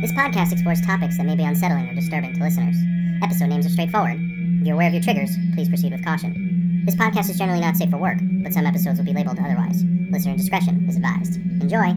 This podcast explores topics that may be unsettling or disturbing to listeners. Episode names are straightforward. If you're aware of your triggers, please proceed with caution. This podcast is generally not safe for work, but some episodes will be labeled otherwise. Listener discretion is advised. Enjoy!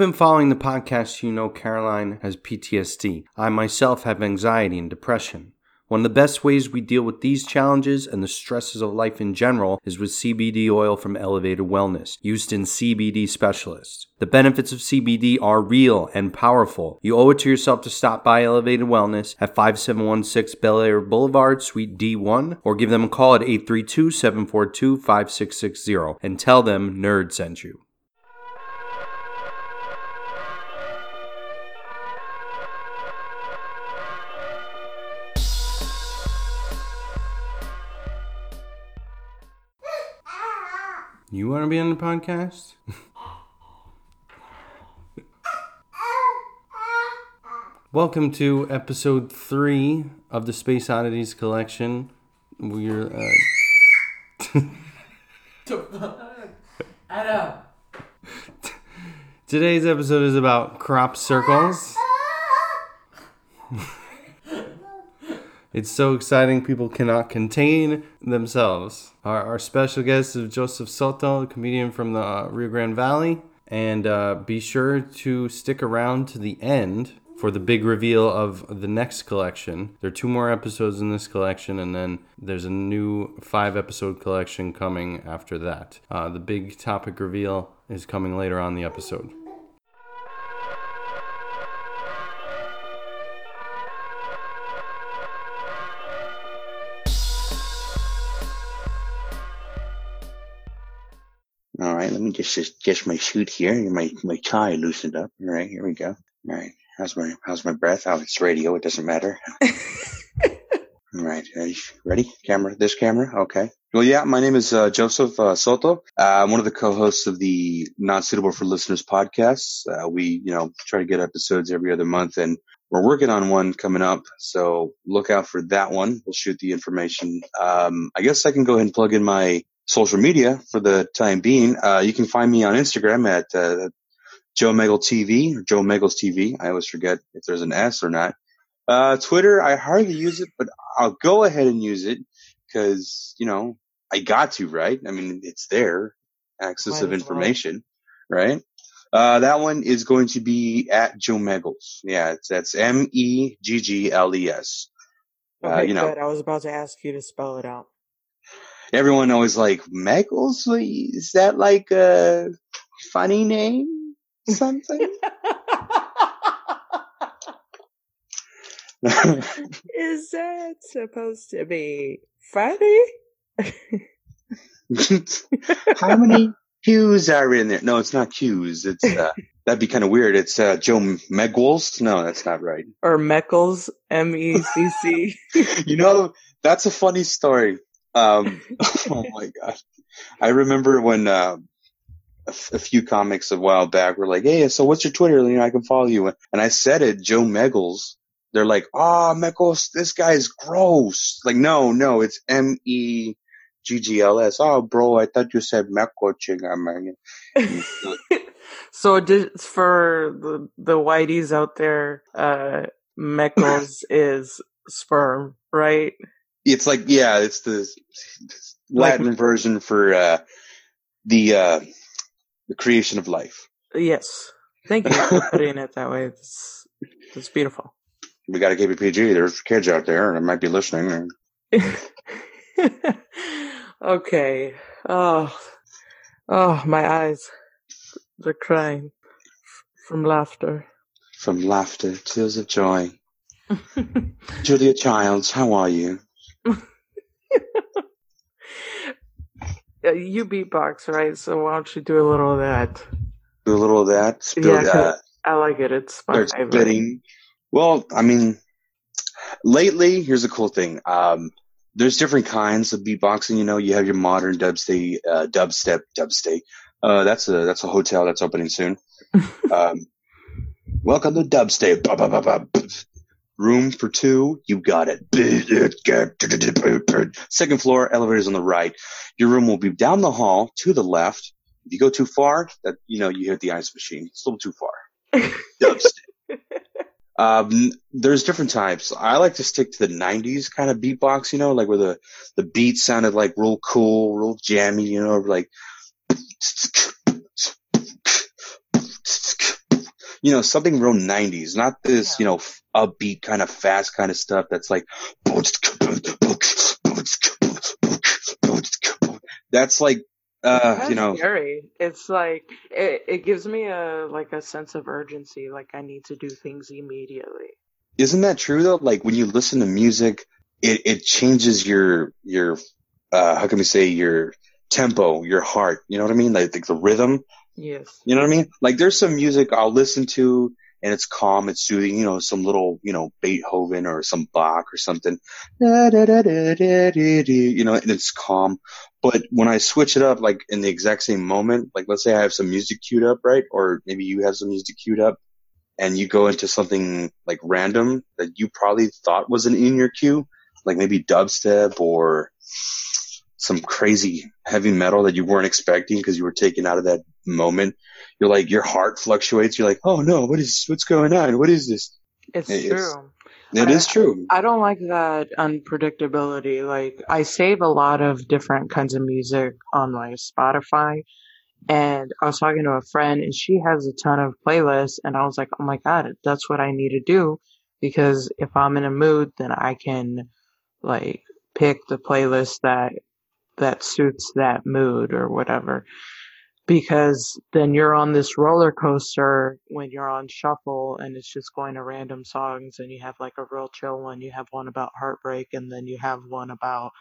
Been following the podcast, you know Caroline has PTSD. I myself have anxiety and depression. One of the best ways we deal with these challenges and the stresses of life in general is with CBD oil from Elevated Wellness, Houston CBD specialists. The benefits of CBD are real and powerful. You owe it to yourself to stop by Elevated Wellness at 5716 Bellaire Boulevard, Suite D1, or give them a call at 832 742 5660 and tell them Nerd sent you. You want to be on the podcast? Welcome to episode three of the Space Oddities collection. We're uh, Adam. today's episode is about crop circles. it's so exciting, people cannot contain themselves. Our, our special guest is Joseph Soto, a comedian from the uh, Rio Grande Valley. And uh, be sure to stick around to the end for the big reveal of the next collection. There are two more episodes in this collection, and then there's a new five episode collection coming after that. Uh, the big topic reveal is coming later on the episode. Let me just adjust my suit here. My my tie loosened up. All right, here we go. All right, how's my how's my breath? Oh, it's radio. It doesn't matter. All right, ready? ready? Camera, this camera. Okay. Well, yeah, my name is uh, Joseph uh, Soto. Uh, I'm one of the co-hosts of the Not Suitable for Listeners podcast. Uh, we, you know, try to get episodes every other month, and we're working on one coming up. So look out for that one. We'll shoot the information. Um, I guess I can go ahead and plug in my social media for the time being. Uh, you can find me on Instagram at uh, Joe Meggle TV or Joe Meggles TV. I always forget if there's an S or not. Uh, Twitter, I hardly use it, but I'll go ahead and use it because, you know, I got to, right? I mean, it's there, access Might of as well. information, right? Uh, that one is going to be at Joe Meggles. Yeah, it's, that's M-E-G-G-L-E-S. Uh, you know, good. I was about to ask you to spell it out. Everyone always like, Meggles? Is that like a funny name? Something? Is that supposed to be funny? How many Q's are in there? No, it's not Q's. It's uh, that'd be kind of weird. It's uh, Joe Megwolst. No, that's not right. Or Meckles, M E C C. You know, that's a funny story. Um, oh my god, I remember when uh, a, f- a few comics a while back were like, "Hey, so what's your Twitter? You know, I can follow you." And I said it, Joe Meggles. They're like, "Ah, oh, Meggles, this guy's gross." Like, no, no, it's M E G G L S. Oh, bro, I thought you said Mecko So did, for the the whiteys out there, uh, is sperm, right? It's like yeah, it's the Latin Like- version for uh, the uh, the creation of life. Yes. Thank you for putting it that way. It's it's beautiful. We got to keep it PG. There's kids out there that might be listening. okay. Oh, oh, my eyes. They're crying from laughter. From laughter, tears of joy. Julia Childs, how are you? Uh, you beatbox, right? So why don't you do a little of that? Do a little of that. Spill Yeah, that. I like it. It's my Start spitting. Well, I mean, lately, here's a cool thing. Um, there's different kinds of beatboxing. You know, you have your modern dubstep, uh, dubstep, dubstep. Uh, that's a that's a hotel that's opening soon. um, welcome to dubstep. Room for two, you got it. Second floor, elevators on the right. Your room will be down the hall to the left. If you go too far, that you know you hit the ice machine. It's a little too far. Um, there's different types. I like to stick to the '90s kind of beatbox, you know, like where the the beat sounded like real cool, real jammy, you know, like you know something real '90s, not this, you know, f- upbeat kind of fast kind of stuff that's like that's like uh, That's you know, scary. It's like it, it gives me a like a sense of urgency. Like I need to do things immediately. Isn't that true though? Like when you listen to music, it, it changes your, your, uh, how can we say your tempo, your heart. You know what I mean? Like, like the rhythm. Yes. You know what I mean? Like there's some music I'll listen to and it's calm, it's soothing, you know, some little, you know, Beethoven or some Bach or something. You know, and it's calm. But when I switch it up, like in the exact same moment, like let's say I have some music queued up, right? Or maybe you have some music queued up and you go into something like random that you probably thought wasn't in your queue, like maybe dubstep or some crazy heavy metal that you weren't expecting because you were taken out of that moment. You're like, your heart fluctuates. You're like, oh no, what is, what's going on? What is this? It's It true. It I- is true. I don't like that unpredictability. Like I save a lot of different kinds of music on my Spotify. And I was talking to a friend and she has a ton of playlists and I was like, "Oh my god, that's what I need to do because if I'm in a mood, then I can like pick the playlist that that suits that mood or whatever." Because then you're on this roller coaster when you're on shuffle and it's just going to random songs and you have like a real chill one, you have one about heartbreak and then you have one about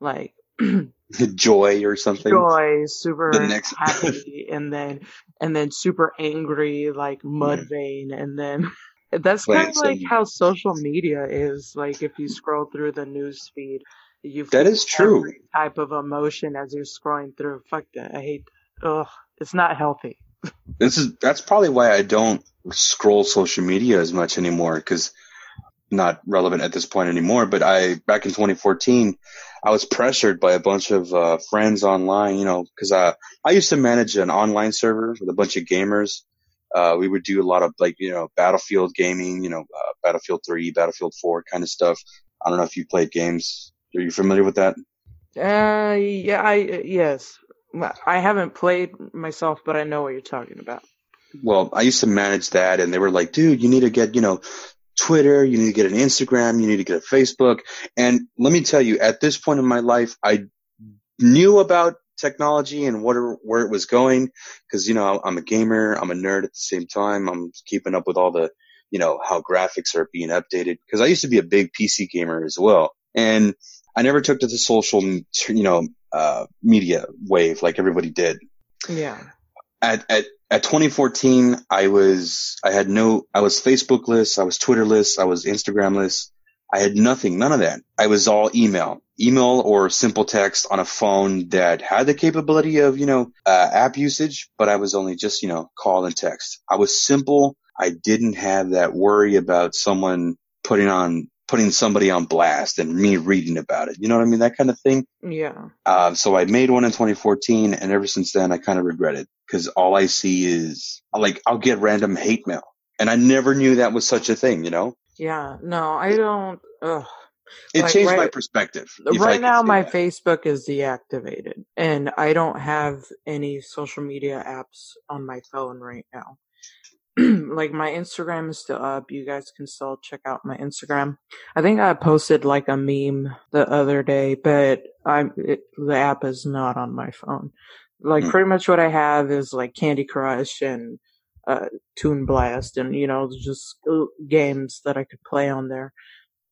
like Joy or something. joy, super The next- happy, and then and then super angry, like Mudvayne, and then that's kind of like how social media is. Like if you scroll through the news feed, you That is true. type of emotion as you're scrolling through. Fuck that, I hate. Ugh, it's not healthy. This is, that's probably why I don't scroll social media as much anymore because not relevant at this point anymore. But I, back in 2014, I was pressured by a bunch of, uh, friends online, you know, cause, uh, I used to manage an online server with a bunch of gamers. Uh, we would do a lot of like, you know, battlefield gaming, you know, uh, Battlefield 3, Battlefield 4 kind of stuff. I don't know if you played games. Are you familiar with that? Uh, yeah, I yes, I haven't played myself, but I know what you're talking about. well, I used to manage that and they were like, dude, you need to get, you know, Twitter, you need to get an Instagram, you need to get a Facebook. And let me tell you, at this point in my life, I knew about technology and what, where it was going. Cause, you know, I'm a gamer. I'm a nerd at the same time. I'm keeping up with all the, you know, how graphics are being updated. Cause I used to be a big PC gamer as well. And I never took to the social, you know, uh, media wave like everybody did Yeah. at, at, at 2014, I was, I had no, I was Facebookless, I was Twitterless, I was Instagramless. I had nothing, none of that. I was all email, email or simple text on a phone that had the capability of, you know, uh, app usage, but I was only just, you know, call and text. I was simple. I didn't have that worry about someone putting on putting somebody on blast and me reading about it. You know what I mean? That kind of thing. Yeah. Uh, so I made one in 2014, and ever since then, I kind of regret it because all I see is like I'll get random hate mail, and I never knew that was such a thing. You know, Yeah. No, I don't. Ugh. it Like, changed my perspective. right now my that. facebook is deactivated and i don't have any social media apps on my phone right now like my instagram is still up you guys can still check out my instagram i think i posted like a meme the other day but i'm it, the app is not on my phone like Hmm. pretty much what i have is like candy crush and uh toon blast and you know just uh, games that i could play on there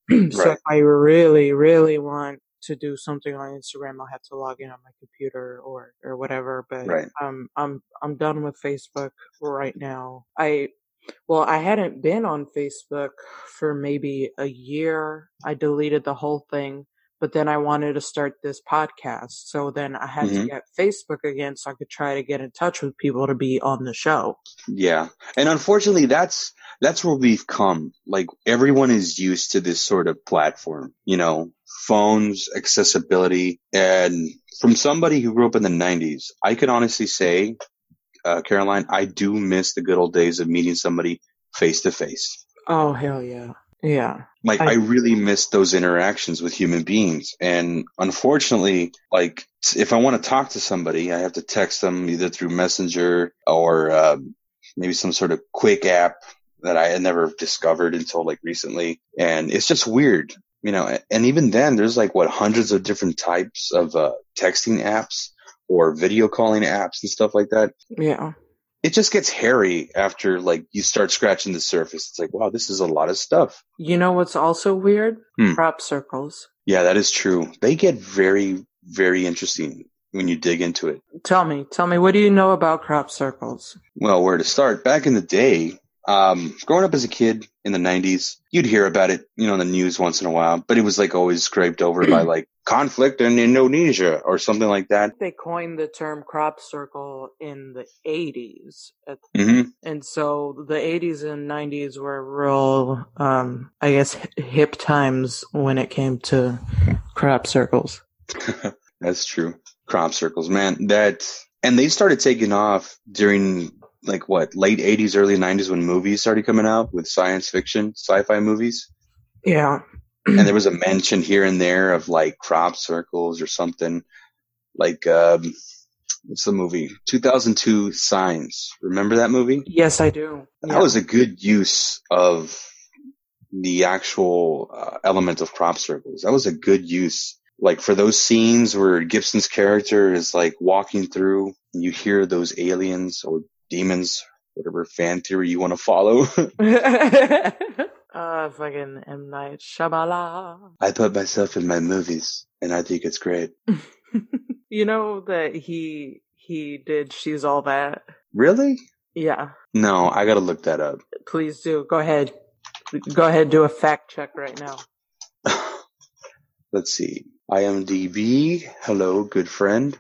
so Right. if I really, really want to do something on Instagram, I'll have to log in on my computer or or whatever. But Right. um, I'm I'm done with Facebook right now. I well, I hadn't been on Facebook for maybe a year. I deleted the whole thing, but then I wanted to start this podcast, so then I had to Mhm. get Facebook again so I could try to get in touch with people to be on the show. Yeah. And unfortunately, that's, that's where we've come. Like everyone is used to this sort of platform, you know, phones, accessibility. And from somebody who grew up in the nineties, I could honestly say, uh, Caroline, I do miss the good old days of meeting somebody face to face. Oh hell yeah, yeah. Like I- I really miss those interactions with human beings. And unfortunately, like if I want to talk to somebody, I have to text them either through Messenger or um, maybe some sort of quick app that I had never discovered until like recently. And it's just weird, you know. And even then, there's like what hundreds of different types of uh, texting apps or video calling apps and stuff like that. Yeah. It just gets hairy after like you start scratching the surface. It's like, wow, this is a lot of stuff. You know what's also weird? Hmm. Crop circles. Yeah, that is true. They get very, very interesting when you dig into it. Tell me, tell me, what do you know about crop circles? Well, where to start? Back in the day, um, growing up as a kid in the 90s, you'd hear about it, you know, in the news once in a while, but it was like always scraped over by like conflict in Indonesia or something like that. They coined the term crop circle in the 80s. At- hmm And so the 80s and 90s were real, um, I guess, hip times when it came to crop circles. That's true. Crop circles, man. That, and they started taking off during like what, late 80s, early 90s when movies started coming out with science fiction, sci-fi movies. Yeah. and there was a mention here and there of like crop circles or something. Like um what's the movie? 2002 signs. Remember that movie? Yes, I do. that was a good use of the actual uh, element of crop circles. That was a good use. Like for those scenes where gibson's character is like walking through and you hear those aliens or demons whatever fan theory you want to follow. Uh, fucking M. Night Shyamalan. i put myself in my movies and i think it's great. You know that he he did she's all that? Really? Yeah. No i gotta look that up. Please do. Go ahead. Go ahead do a fact check right now. Let's see. Imdb hello good friend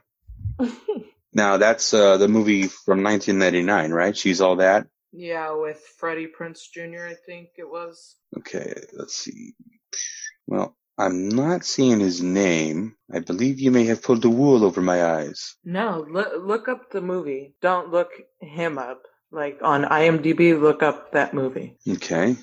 now that's uh the movie from 1999 right? She's all that? Yeah with freddie prinze jr i think it was. Okay let's see. Well i'm not seeing his name. I believe you may have pulled the wool over my eyes. No look, look up the movie. Don't look him up. Like on imdb look up that movie. Okay.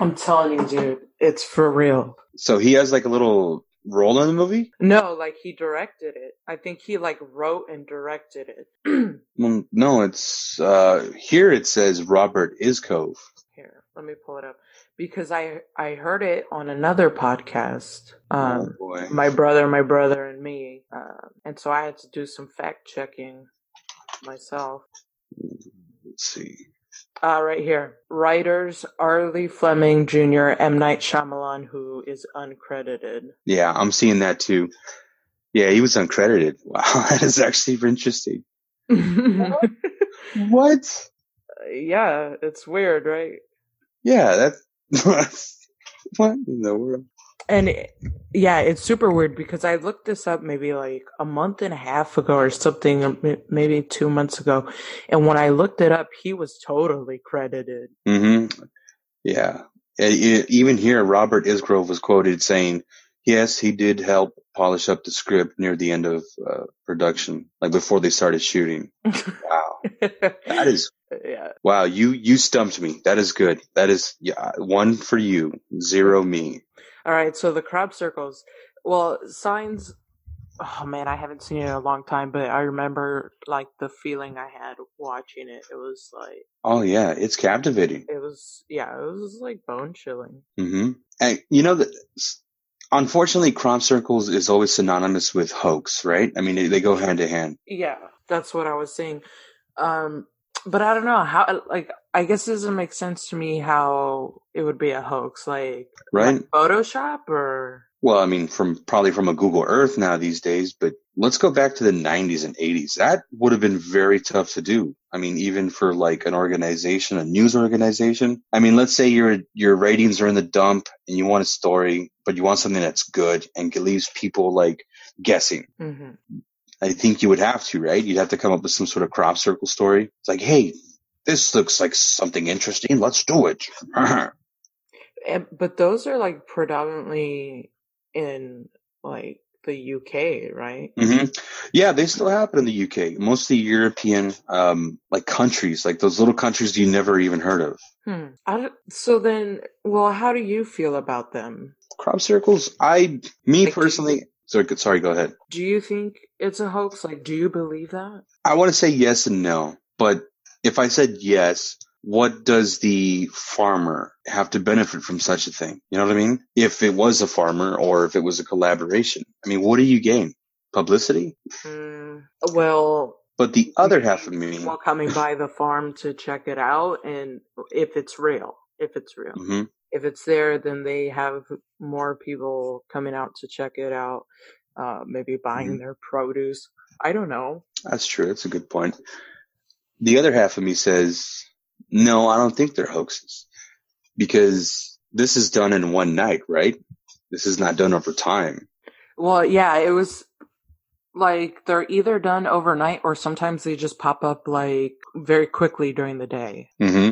I'm telling you dude it's for real. So he has like a little role in the movie? No like he directed it. I think he like wrote and directed it. Well, no it's uh here it says robert iscove Here, let me pull it up. Because I I heard it on another podcast. Um, oh boy. my brother, my brother, and me, uh, and so I had to do some fact checking myself. let's see Uh, right here, writers R. Lee Fleming Jr., M. Night Shyamalan, who is uncredited. Yeah, I'm seeing that too. Yeah, he was uncredited. Wow, that is actually interesting. What? yeah, it's weird, right? Yeah, that's what in the world? And it- yeah, it's super weird because I looked this up maybe like a month and a half ago or something, or maybe two months ago. And when I looked it up, he was totally credited. hmm Yeah, Even here, Robert Iscove was quoted saying, "Yes, he did help polish up the script near the end of uh, production, like before they started shooting." Wow, that is yeah. wow. You you stumped me. That is good. That is yeah, one for you, zero me. All right, so the crop circles. Well, signs. Oh man, I haven't seen it in a long time, but I remember like the feeling I had watching it. It was like Oh yeah, it's captivating. it was yeah, it was like bone chilling. Mm-hmm. And you know that. Unfortunately, crop circles is always synonymous with hoax, right? I mean, they, they go hand to hand. Yeah, that's what I was saying. Um, but I don't know how. Like, I guess it doesn't make sense to me how it would be a hoax. Like, Right? like Photoshop or Well, I mean, from probably from a Google Earth now these days, but let's go back to the 90s and 80s. That would have been very tough to do. I mean, even for like an organization, a news organization. I mean, let's say your your ratings are in the dump and you want a story, but you want something that's good and leaves people like guessing. hmm I think you would have to, right? You'd have to come up with some sort of crop circle story. It's like, hey, this looks like something interesting. Let's do it. But those are like predominantly in like the UK, right? hmm Yeah, they still happen in the UK. Mostly European, um, like countries, like those little countries you never even heard of. Hmm. So then, well, how do you feel about them? Crop circles. I, me Like, personally. Sorry, go- sorry. Go ahead. Do you think it's a hoax? Like, do you believe that? I want to say yes and no, but if I said yes, what does the farmer have to benefit from such a thing? You know what I mean? If it was a farmer or if it was a collaboration, I mean, what do you gain? Publicity? Mm, well, But the other half of me, people coming by the farm to check it out, and if it's real, if it's real, hmm if it's there, then they have more people coming out to check it out. Uh, maybe buying Mhm. their produce. I don't know. that's true. That's a good point. The other half of me says, no, I don't think they're hoaxes because this is done in one night, right? This is not done over time. Well, yeah, it was like they're either done overnight or sometimes they just pop up like very quickly during the day. hmm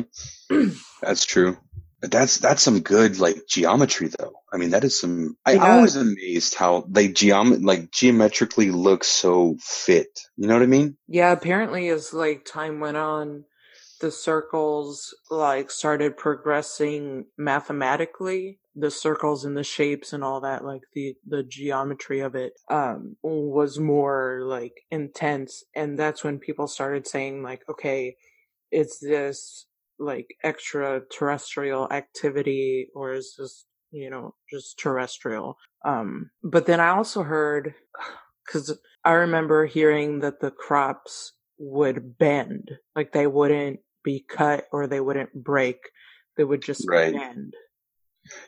That's true. But that's that's some good like geometry though. I mean that is some I, Yeah. I'm always amazed how they geom like geometrically look so fit. You know what I mean? Yeah, apparently as like time went on, the circles like started progressing mathematically. The circles and the shapes and all that, like the the geometry of it, um, was more like intense, and that's when people started saying like, okay, is this like extraterrestrial activity or is this you know just terrestrial? Um, but then I also heard because I remember hearing that the crops would bend, like they wouldn't be cut or they wouldn't break, they would just Right. bend.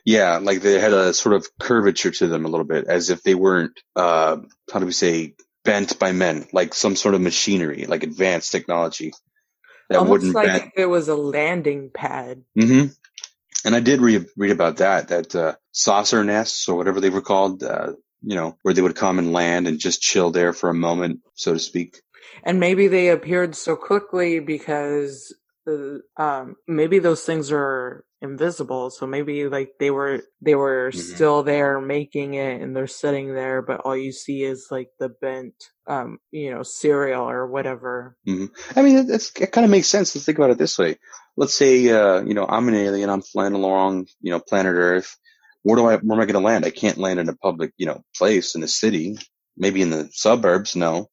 Yeah, like they had a sort of curvature to them a little bit, as if they weren't uh how do we say bent by men, like some sort of machinery, like advanced technology that Almost wouldn't like if it was a landing pad. hmm And I did read read about that that uh, saucer nests or whatever they were called, uh, you know, where they would come and land and just chill there for a moment, so to speak. And maybe they appeared so quickly because um, maybe those things are invisible. So maybe like they were they were Mhm. still there making it, and they're sitting there, but all you see is like the bent, um, you know, cereal or whatever. I mean, that's, it kind of makes sense. Let's think about it this way. Let's say, uh, you know, I'm an alien. I'm flying along, you know, planet Earth. Where do I, where am I going to land? I can't land in a public, you know, place in a city. Maybe in the suburbs. No.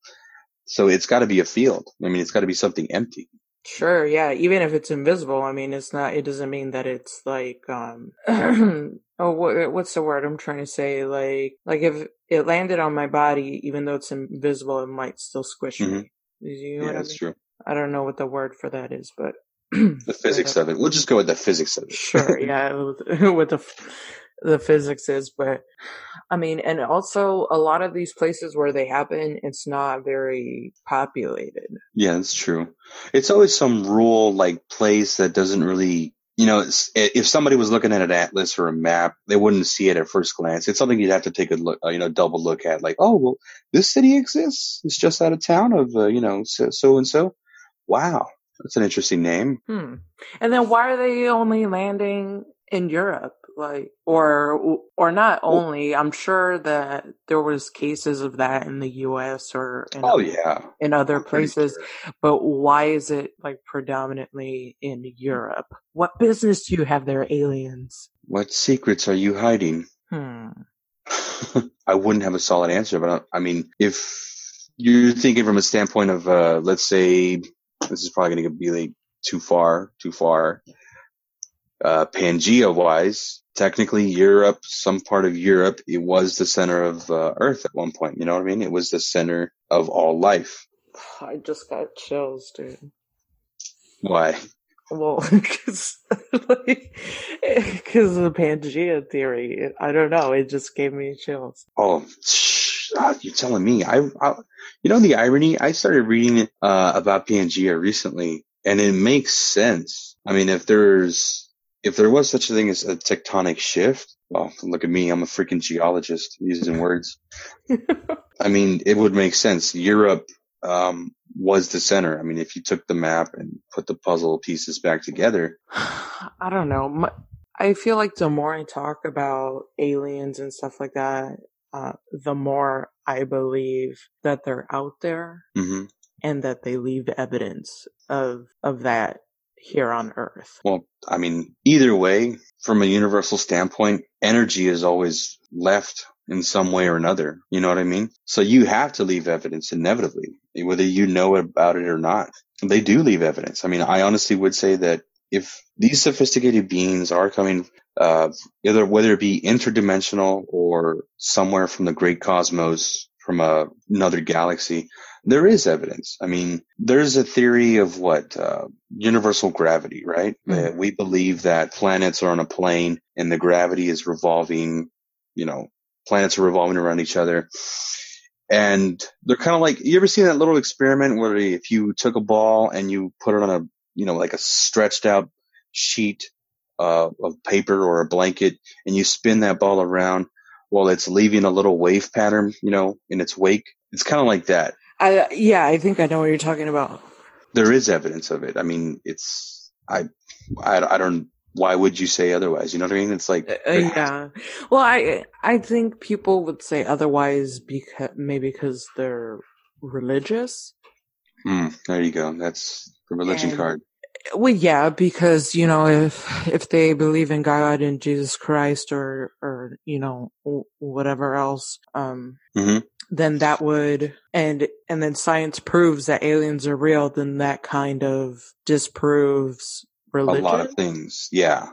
So it's got to be a field. I mean, it's got to be something empty. Sure, yeah. Even if it's invisible, I mean, it's not. It doesn't mean that it's like, um, oh, what, what's the word I'm trying to say? Like, like if it landed on my body, even though it's invisible, it might still squish Mhm. me. You know yeah, what I that's mean? true. I don't know what the word for that is, but The physics of it. We'll just go with the physics of it. sure, yeah, with, with the the physics is, but I mean, and also a lot of these places where they happen, it's not very populated. Yeah, it's true. It's always some rural like place that doesn't really, you know, it's, if somebody was looking at an atlas or a map, they wouldn't see it at first glance. It's something you'd have to take a look, uh, you know, double look at. Like, oh, well, this city exists. It's just out of town of, uh, you know, so and so. Wow, that's an interesting name. Hmm. And then why are they only landing in Europe, like, or or not only. I'm sure that there was cases of that in the U.S. or in, Oh yeah, in other I'm places, but why is it like predominantly in Europe? What business do you have there, aliens? what secrets are you hiding? Hmm. I wouldn't have a solid answer, but I, I mean, if you're thinking from a standpoint of, uh, let's say, this is probably going to be like too far, too far, uh, Pangea wise, technically Europe, some part of Europe, it was the center of uh, Earth at one point. You know what I mean? It was the center of all life. I just got chills, dude. Why? Well, because like, because the Pangea theory, I don't know. It just gave me chills. Oh, shh, ah, you're telling me. I, I, you know, the irony, I started reading, uh, about Pangea recently and it makes sense. I mean, if there's, if there was such a thing as a tectonic shift, well, look at me. I'm a freaking geologist using words. I mean, it would make sense. Europe, um, was the center. I mean, if you took the map and put the puzzle pieces back together, I don't know. My, I feel like the more I talk about aliens and stuff like that, uh, the more I believe that they're out there hmm and that they leave evidence of of that here on Earth. Well, I mean, either way, from a universal standpoint, energy is always left in some way or another. You know what I mean? So you have to leave evidence inevitably, whether you know about it or not. They do leave evidence. I mean, I honestly would say that if these sophisticated beings are coming, uh, either whether it be interdimensional or somewhere from the great cosmos, from a, another galaxy, there is evidence. I mean, there's a theory of what, uh, universal gravity, right? Mhm. Uh, we believe that planets are on a plane and the gravity is revolving, you know, planets are revolving around each other. And they're kind of like, you ever seen that little experiment where if you took a ball and you put it on a, you know, like a stretched out sheet, uh, of paper or a blanket and you spin that ball around while it's leaving a little wave pattern, you know, in its wake? It's kind of like that. I yeah, I think I know what you're talking about. there is evidence of it. I mean, it's I, I, I don't. Why would you say otherwise? You know what I mean? It's like Uh, yeah. Well, I I think people would say otherwise because maybe because they're religious. Hmm, there you go. That's the religion And- card. Well, yeah, because you know if if they believe in God and Jesus Christ or or you know whatever else, um, hmm then that would and and then science proves that aliens are real. Then that kind of disproves religion. A lot of things. Yeah.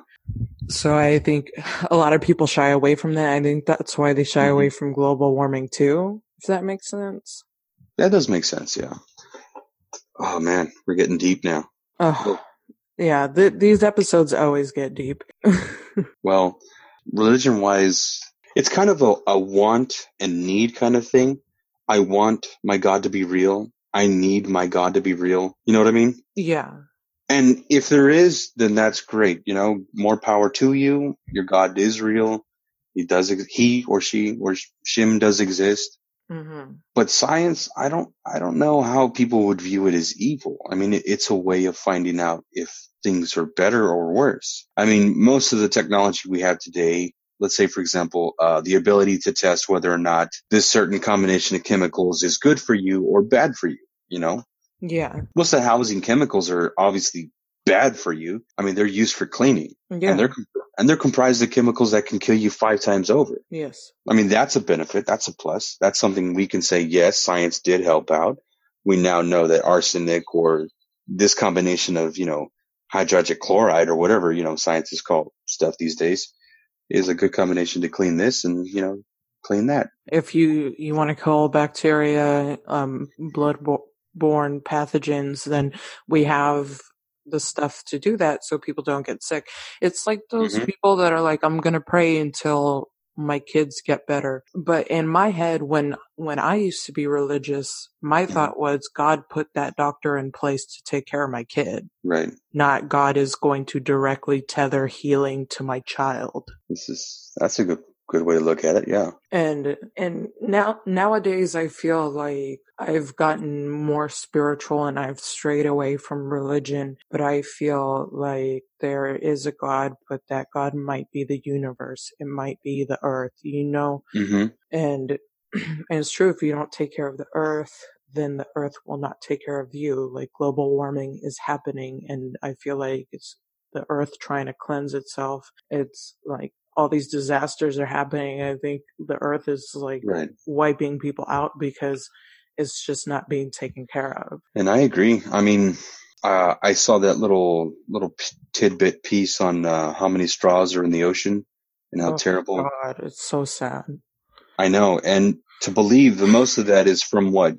So I think a lot of people shy away from that. I think that's why they shy Mhm. away from global warming too. If that makes sense. That does make sense. Yeah. Oh man, we're getting deep now. Oh, yeah. Th- these episodes always get deep. Well, religion wise, it's kind of a, a want and need kind of thing. I want my God to be real. I need my God to be real. You know what I mean? yeah. And if there is, then that's great. You know, more power to you. Your God is real. He does, ex- he or she or Shim does exist. hmm But science, I don't, I don't know how people would view it as evil. I mean, it, it's a way of finding out if things are better or worse. I mean, most of the technology we have today, let's say, for example, uh, the ability to test whether or not this certain combination of chemicals is good for you or bad for you, you know? Yeah. most of the housing chemicals are obviously bad for you. I mean, they're used for cleaning Yeah. and they're, and they're comprised of chemicals that can kill you five times over. yes. I mean, that's a benefit. That's a plus. That's something we can say, yes, science did help out. We now know that arsenic or this combination of, you know, hydrogen chloride or whatever, you know, scientists call stuff these days is a good combination to clean this and, you know, clean that. If you you want to call bacteria um blood-borne pathogens, then we have the stuff to do that so people don't get sick. It's like those Mhm. people that are like, I'm gonna pray until my kids get better. But in my head, when when I used to be religious, my thought was God put that doctor in place to take care of my kid, Right. not God is going to directly tether healing to my child. This is, that's a good, good way to look at it. Yeah. and and now nowadays i feel like i've gotten more spiritual and i've strayed away from religion but i feel like there is a god but that god might be the universe it might be the earth you know hmm and and it's true if you don't take care of the earth then the earth will not take care of you like global warming is happening and i feel like it's the earth trying to cleanse itself it's like all these disasters are happening i think the earth is like Right. wiping people out because it's just not being taken care of And I agree. I mean, uh, I saw that little little p- tidbit piece on uh, how many straws are in the ocean and how Oh, terrible. god it's so sad I know, and to believe the most of that is from what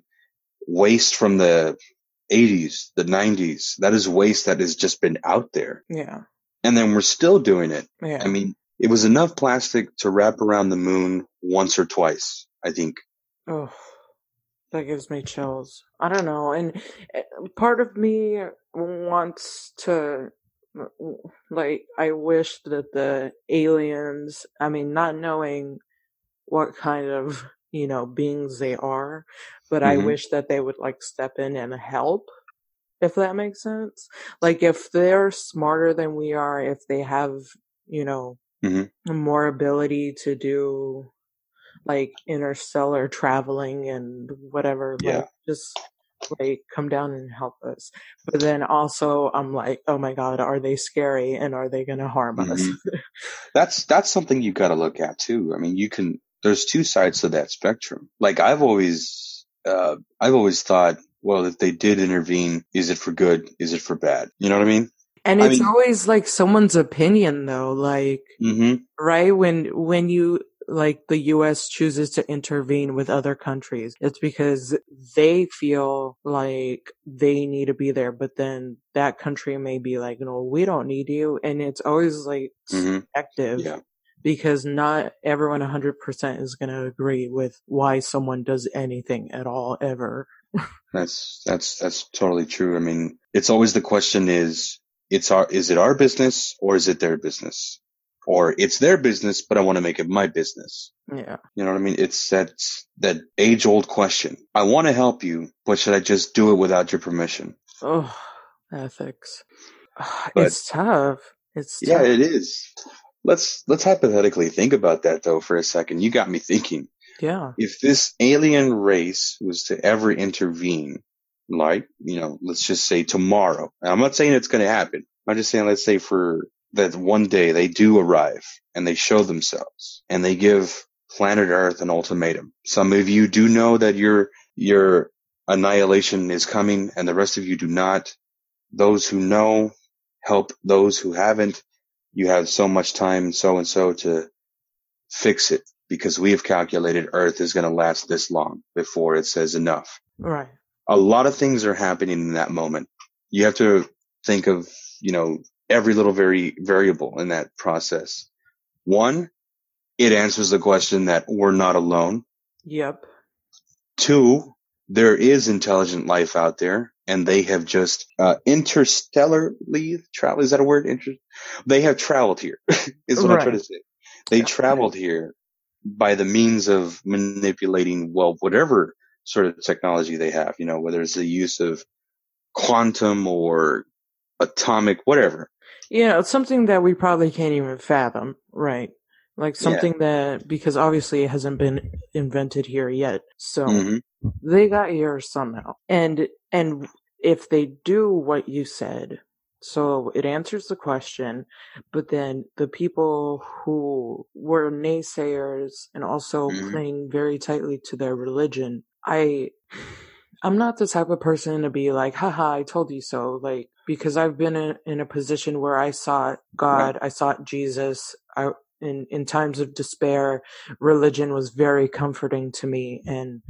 waste from the 80s, the 90s. That is waste that has just been out there, yeah and then we're still doing it. yeah I mean, it was enough plastic to wrap around the moon once or twice. I think. Oh, that gives me chills. I don't know. And uh, part of me wants to, like, I wish that the aliens, I mean, not knowing what kind of, you know, beings they are, but I Mhm. wish that they would, like, step in and help, if that makes sense. Like, if they're smarter than we are, if they have, you know, Mhm. more ability to do like interstellar traveling and whatever Yeah. like just like come down and help us but then also i'm like oh my god are they scary and are they going to harm us Mhm. That's that's something you got to look at too. I mean, you can. There's two sides to that spectrum. Like I've always, uh, I've always thought, well, if they did intervene, is it for good? Is it for bad? You know what I mean? And I it's mean- always like someone's opinion though like Mm-hmm. right when when you like the US chooses to intervene with other countries it's because they feel like they need to be there but then that country may be like no we don't need you and it's always like Mhm. subjective Yeah. because not everyone 100% is going to agree with why someone does anything at all ever That's that's that's totally true. I mean, it's always the question is it's our is it our business or is it their business? Or it's their business, but I want to make it my business. yeah You know what I mean? It's that that age old question. I want to help you, but should I just do it without your permission? oh ethics But- it's tough it's Yeah, it is. Let's let's hypothetically think about that though for a second. You got me thinking. yeah If this alien race was to ever intervene, like, you know, let's just say tomorrow. And I'm not saying it's going to happen. I'm just saying let's say for that one day they do arrive and they show themselves and they give planet Earth an ultimatum. Some of you do know that your your annihilation is coming and the rest of you do not. Those who know help those who haven't. You have so much time, so and so to fix it because we have calculated Earth is going to last this long before it says enough. right A lot of things are happening in that moment. You have to think of, you know, every little very variable in that process. One, it answers the question that we're not alone. yep Two, there is intelligent life out there and they have just, uh, interstellarly traveled. Is that a word? Inter- they have traveled here is what I'm trying to say. They Yeah. traveled here by the means of manipulating, well, whatever sort of technology they have, you know, whether it's the use of quantum or atomic, whatever. yeah it's something that we probably can't even fathom right like Yeah. something that because obviously it hasn't been invented here yet so Mhm. they got here somehow and and if they do what you said so it answers the question but then the people who were naysayers and also Mhm. playing very tightly to their religion i i'm not the type of person to be like haha i told you so like because i've been in, in a position where i sought god i sought jesus i in in times of despair religion was very comforting to me and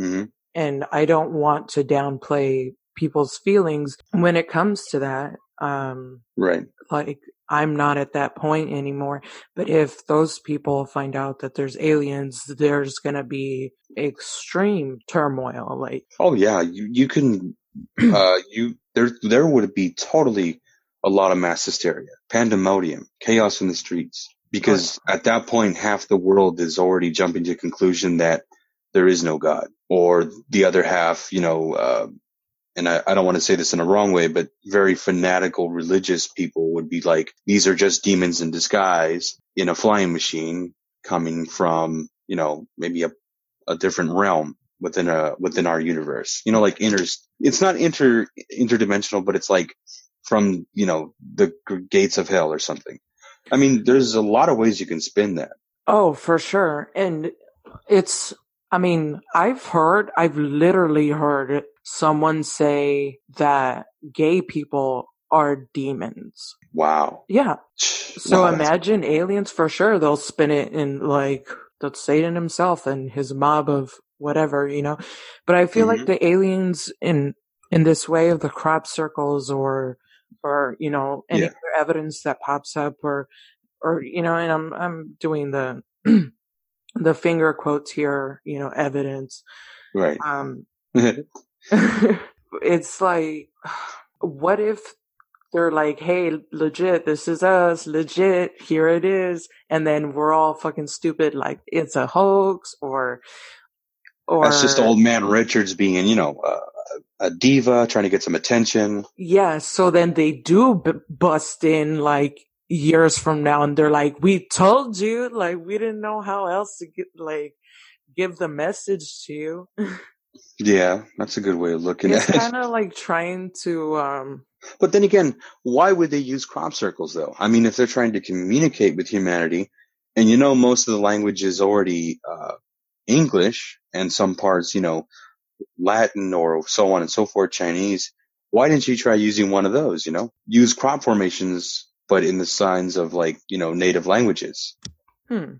Mhm. and I don't want to downplay people's feelings when it comes to that. Um, Right. like I'm not at that point anymore. But if those people find out that there's aliens, there's gonna be extreme turmoil. Like, Oh yeah, you you can uh you there there would be totally a lot of mass hysteria, pandemonium, chaos in the streets. because at that point, half the world is already jumping to conclusion that there is no God, or the other half, you know, uh, and I, I don't want to say this in a wrong way, but very fanatical religious people would be like, these are just demons in disguise in a flying machine coming from, you know, maybe a, a different realm within a, within our universe. You know, like inter, it's not inter, interdimensional, but it's like from, you know, the gates of hell or something. I mean, there's a lot of ways you can spin that. Oh, for sure. And it's, I mean, I've heard, I've literally heard someone say that gay people are demons. Wow. Yeah. So imagine aliens for sure. They'll spin it in like that's Satan himself and his mob of whatever, you know. But I feel like Mhm. the aliens in in this way of the crop circles or or you know any Yeah. other evidence that pops up or or you know and I'm I'm doing the the finger quotes here, you know, evidence. Right. Um it's like, what if they're like, hey, legit, this is us, legit, here it is, and then we're all fucking stupid, like it's a hoax, or, or That's just old man Richards being, you know, uh, a diva trying to get some attention. Yeah, so then they do b- bust in like years from now, and they're like, "We told you, like we didn't know how else to get like give the message to you." Yeah, that's a good way of looking it's at it. kind of like trying to um But then again, why would they use crop circles though? I mean, if they're trying to communicate with humanity, and you know most of the language is already uh, English and some parts, you know, Latin or so on and so forth, Chinese. Why didn't you try using one of those? You know, use crop formations, but in the signs of like you know native languages. hmm.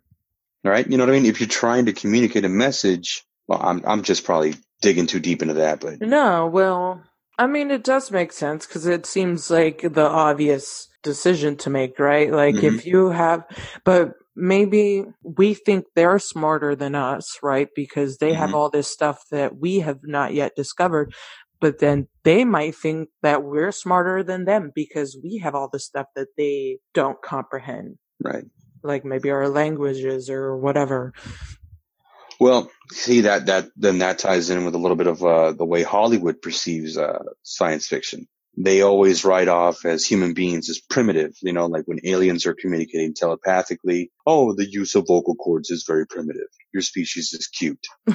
Right? You know what I mean? If you're trying to communicate a message, well, I'm I'm just probably digging too deep into that, but No, well, I mean, it does make sense because it seems like the obvious decision to make, right? Like, if you have, but maybe we think they're smarter than us, right? Because they have Mhm. all this stuff that we have not yet discovered. But then they might think that we're smarter than them because we have all the stuff that they don't comprehend, right. like maybe our languages or whatever. Well, see that that then that ties in with a little bit of uh, the way Hollywood perceives uh, science fiction. They always write off as human beings as primitive, you know, like when aliens are communicating telepathically. Oh, the use of vocal cords is very primitive. Your species is cute.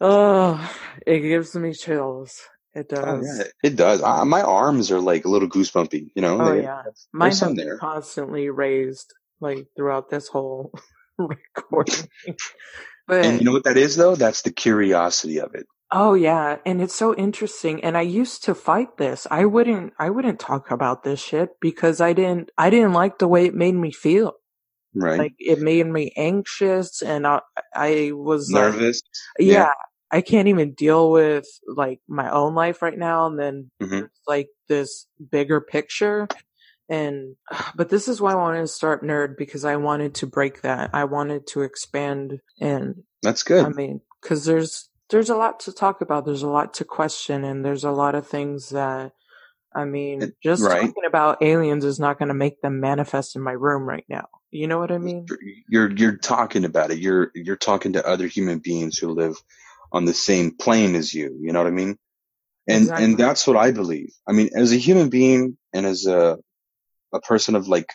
oh, it gives me chills. It does. Oh, yeah, it does. I, my arms are like a little goosebumpy, you know. Oh They- yeah, mine have there. constantly raised like throughout this whole recording. but And you know what that is though? That's the curiosity of it. oh yeah, and it's so interesting. And I used to fight this. I wouldn't. I wouldn't talk about this shit because I didn't. I didn't like the way it made me feel. Right. Like it made me anxious, and I, I was like, Nervous. yeah, Yeah. I can't even deal with like my own life right now. And then Mhm. there's like this bigger picture. And, but this is why I wanted to start Nerd because I wanted to break that. I wanted to expand and That's good. I mean, cause there's, there's a lot to talk about. There's a lot to question and there's a lot of things that, I mean, just right. talking about aliens is not going to make them manifest in my room right now. You know what I mean? you're you're talking about it. You're you're talking to other human beings who live on the same plane as you. You know what I mean? And Exactly. and that's what I believe. I mean, as a human being and as a a person of like,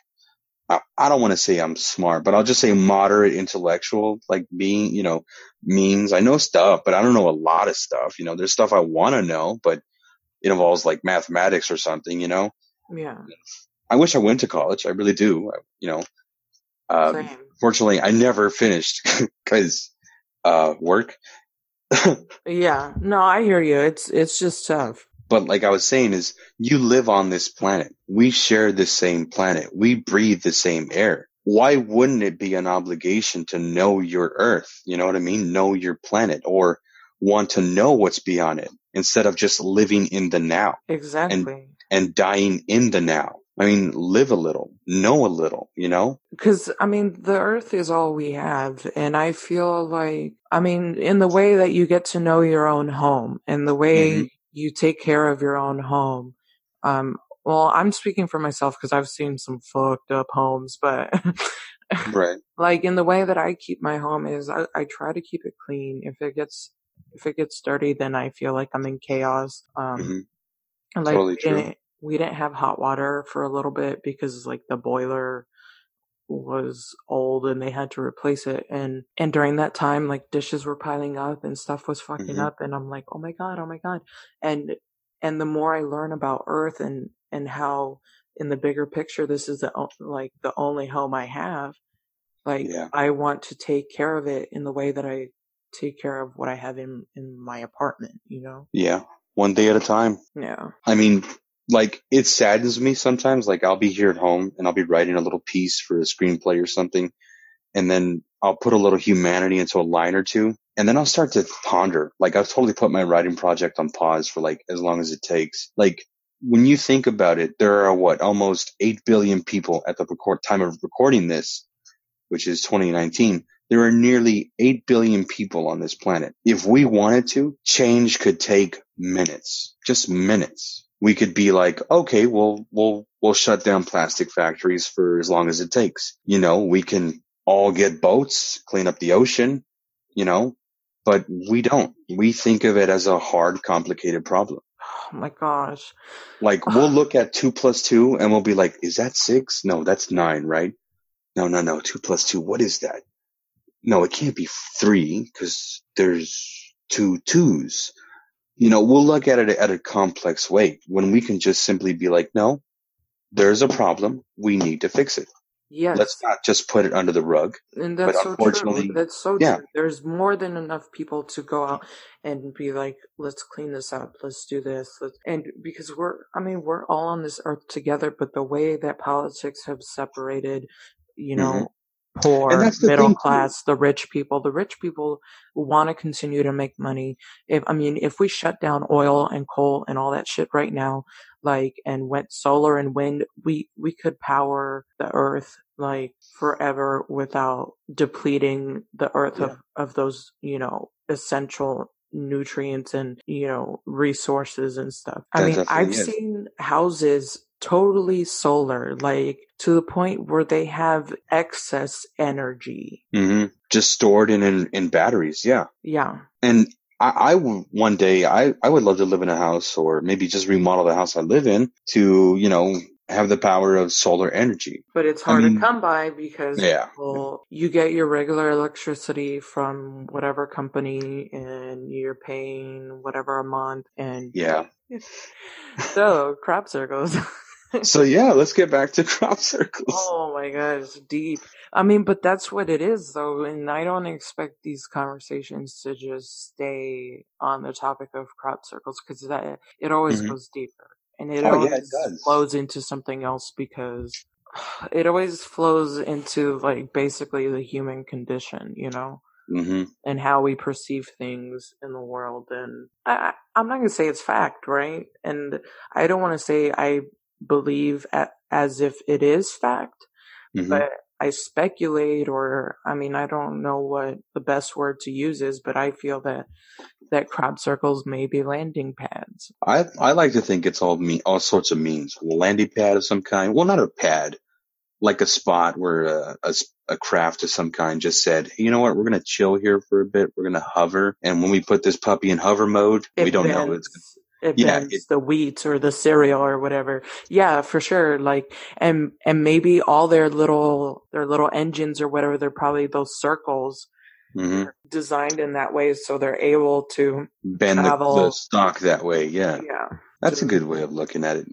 I, I don't want to say I'm smart, but I'll just say moderate intellectual, like being, you know, means I know stuff, but I don't know a lot of stuff. You know, there's stuff I want to know, but it involves like mathematics or something. You know, Yeah. I wish I went to college. I really do. I- You know, um, fortunately I never finished because, uh, work. Yeah. No, I hear you. It's, it's just tough. But like I was saying is you live on this planet. We share the same planet. We breathe the same air. Why wouldn't it be an obligation to know your earth? You know what I mean? Know your planet or want to know what's beyond it instead of just living in the now Exactly. and dying in the now. I mean, live a little, know a little, you know? Because, I mean, the earth is all we have. And I feel like, I mean, in the way that you get to know your own home and the way Mhm. you take care of your own home, um, well, I'm speaking for myself because I've seen some fucked up homes, but Right. like in the way that I keep my home is I, I try to keep it clean. If it gets if it gets dirty, then I feel like I'm in chaos. Um, Mhm. like Totally true. We didn't have hot water for a little bit because like the boiler was old and they had to replace it and and during that time like dishes were piling up and stuff was fucking Mhm. up and I'm like oh my god oh my god and and the more I learn about earth and and how in the bigger picture this is the like the only home I have like Yeah. I want to take care of it in the way that I take care of what I have in in my apartment you know Yeah. One day at a time. yeah I mean, like it saddens me sometimes. Like I'll be here at home and I'll be writing a little piece for a screenplay or something, and then I'll put a little humanity into a line or two, and then I'll start to ponder. Like I've totally put my writing project on pause for like as long as it takes. Like when you think about it, there are what almost eight billion people at the record time of recording this, which is 2019. There are nearly 8 billion people on this planet. If we wanted to, change could take minutes, just minutes. We could be like, okay, well, we'll, we'll shut down plastic factories for as long as it takes. You know, we can all get boats, clean up the ocean, you know, but we don't. We think of it as a hard, complicated problem. oh my gosh Like we'll look at two plus two and we'll be like, is that six? No, that's nine, right? No, no, no. Two plus two. What is that? No, it can't be three because there's two twos. You know, we'll look at it at a complex way when we can just simply be like, no, there's a problem. We need to fix it. yes Let's not just put it under the rug. And that's so true. unfortunately- That's so yeah. true. There's more than enough people to go out and be like, let's clean this up. Let's do this. Let's, and because we're, I mean, we're all on this earth together, but the way that politics have separated, you know, Mhm. Poor, And that's the middle thing, too. class, the rich people, the rich people want to continue to make money. If, I mean, if we shut down oil and coal and all that shit right now, like, and went solar and wind, we, we could power the earth like forever without depleting the earth of, of those, you know, essential nutrients and, you know, resources and stuff. I That mean, I've is. seen houses totally solar, like to the point where they have excess energy. hmm Just stored in, in, in batteries. Yeah. Yeah. And I, I w- one day I, I would love to live in a house or maybe just remodel the house I live in to, you know, have the power of solar energy. But it's I hard mean- to come by because Yeah. well, you get your regular electricity from whatever company and you're paying whatever a month and Yeah. so crop circles. So yeah, let's get back to crop circles. oh my god, it's deep. I mean, but that's what it is though, and I don't expect these conversations to just stay on the topic of crop circles because that it always Mhm. goes deeper and it Oh, yeah, always it does. flows into something else because it always flows into like basically the human condition, you know, hmm and how we perceive things in the world. And I, I, I'm not gonna say it's fact, right? And I don't want to say I believe a as if it is fact, hmm but I speculate, or I mean, I don't know what the best word to use is, but I feel that that crop circles may be landing pads. I I like to think it's all me all sorts of means. A landing pad of some kind. Well, not a pad, like a spot where a a craft of some kind just said, you know what, we're gonna chill here for a bit. We're gonna hover, and when we put this puppy in hover mode, we don't know it's. Yeah, it- the wheat or the cereal or whatever. Yeah, for sure. Like, and and maybe all their little their little engines or whatever, they're probably those circles hmm designed in that way so they're able to. Bend the, the stock that way. Yeah, Yeah. that's a good way of looking at it.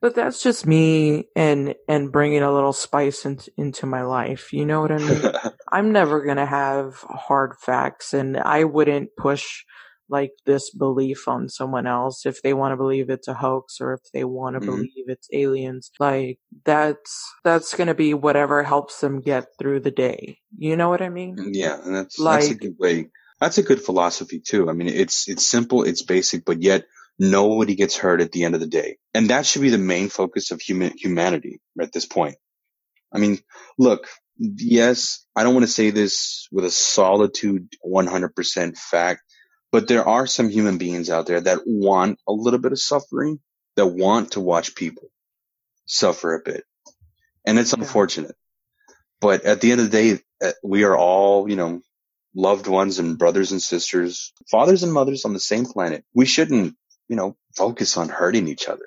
But that's just me and and bringing a little spice into into my life. You know what I mean? I'm never going to have hard facts and I wouldn't push like this belief on someone else if they want to believe it's a hoax or if they want to Mhm. believe it's aliens. Like that's that's going to be whatever helps them get through the day. You know what I mean? Yeah, and that's that's a good way. That's a good philosophy too. I mean, it's it's simple, it's basic, but yet nobody gets hurt at the end of the day, and that should be the main focus of human humanity at this point. I mean, look, yes, I don't want to say this with a solitude 100% fact, but there are some human beings out there that want a little bit of suffering, that want to watch people suffer a bit. And it's unfortunate. But at the end of the day, uh, we are all, you know, loved ones and brothers and sisters, fathers and mothers on the same planet. We shouldn't, you know, focus on hurting each other.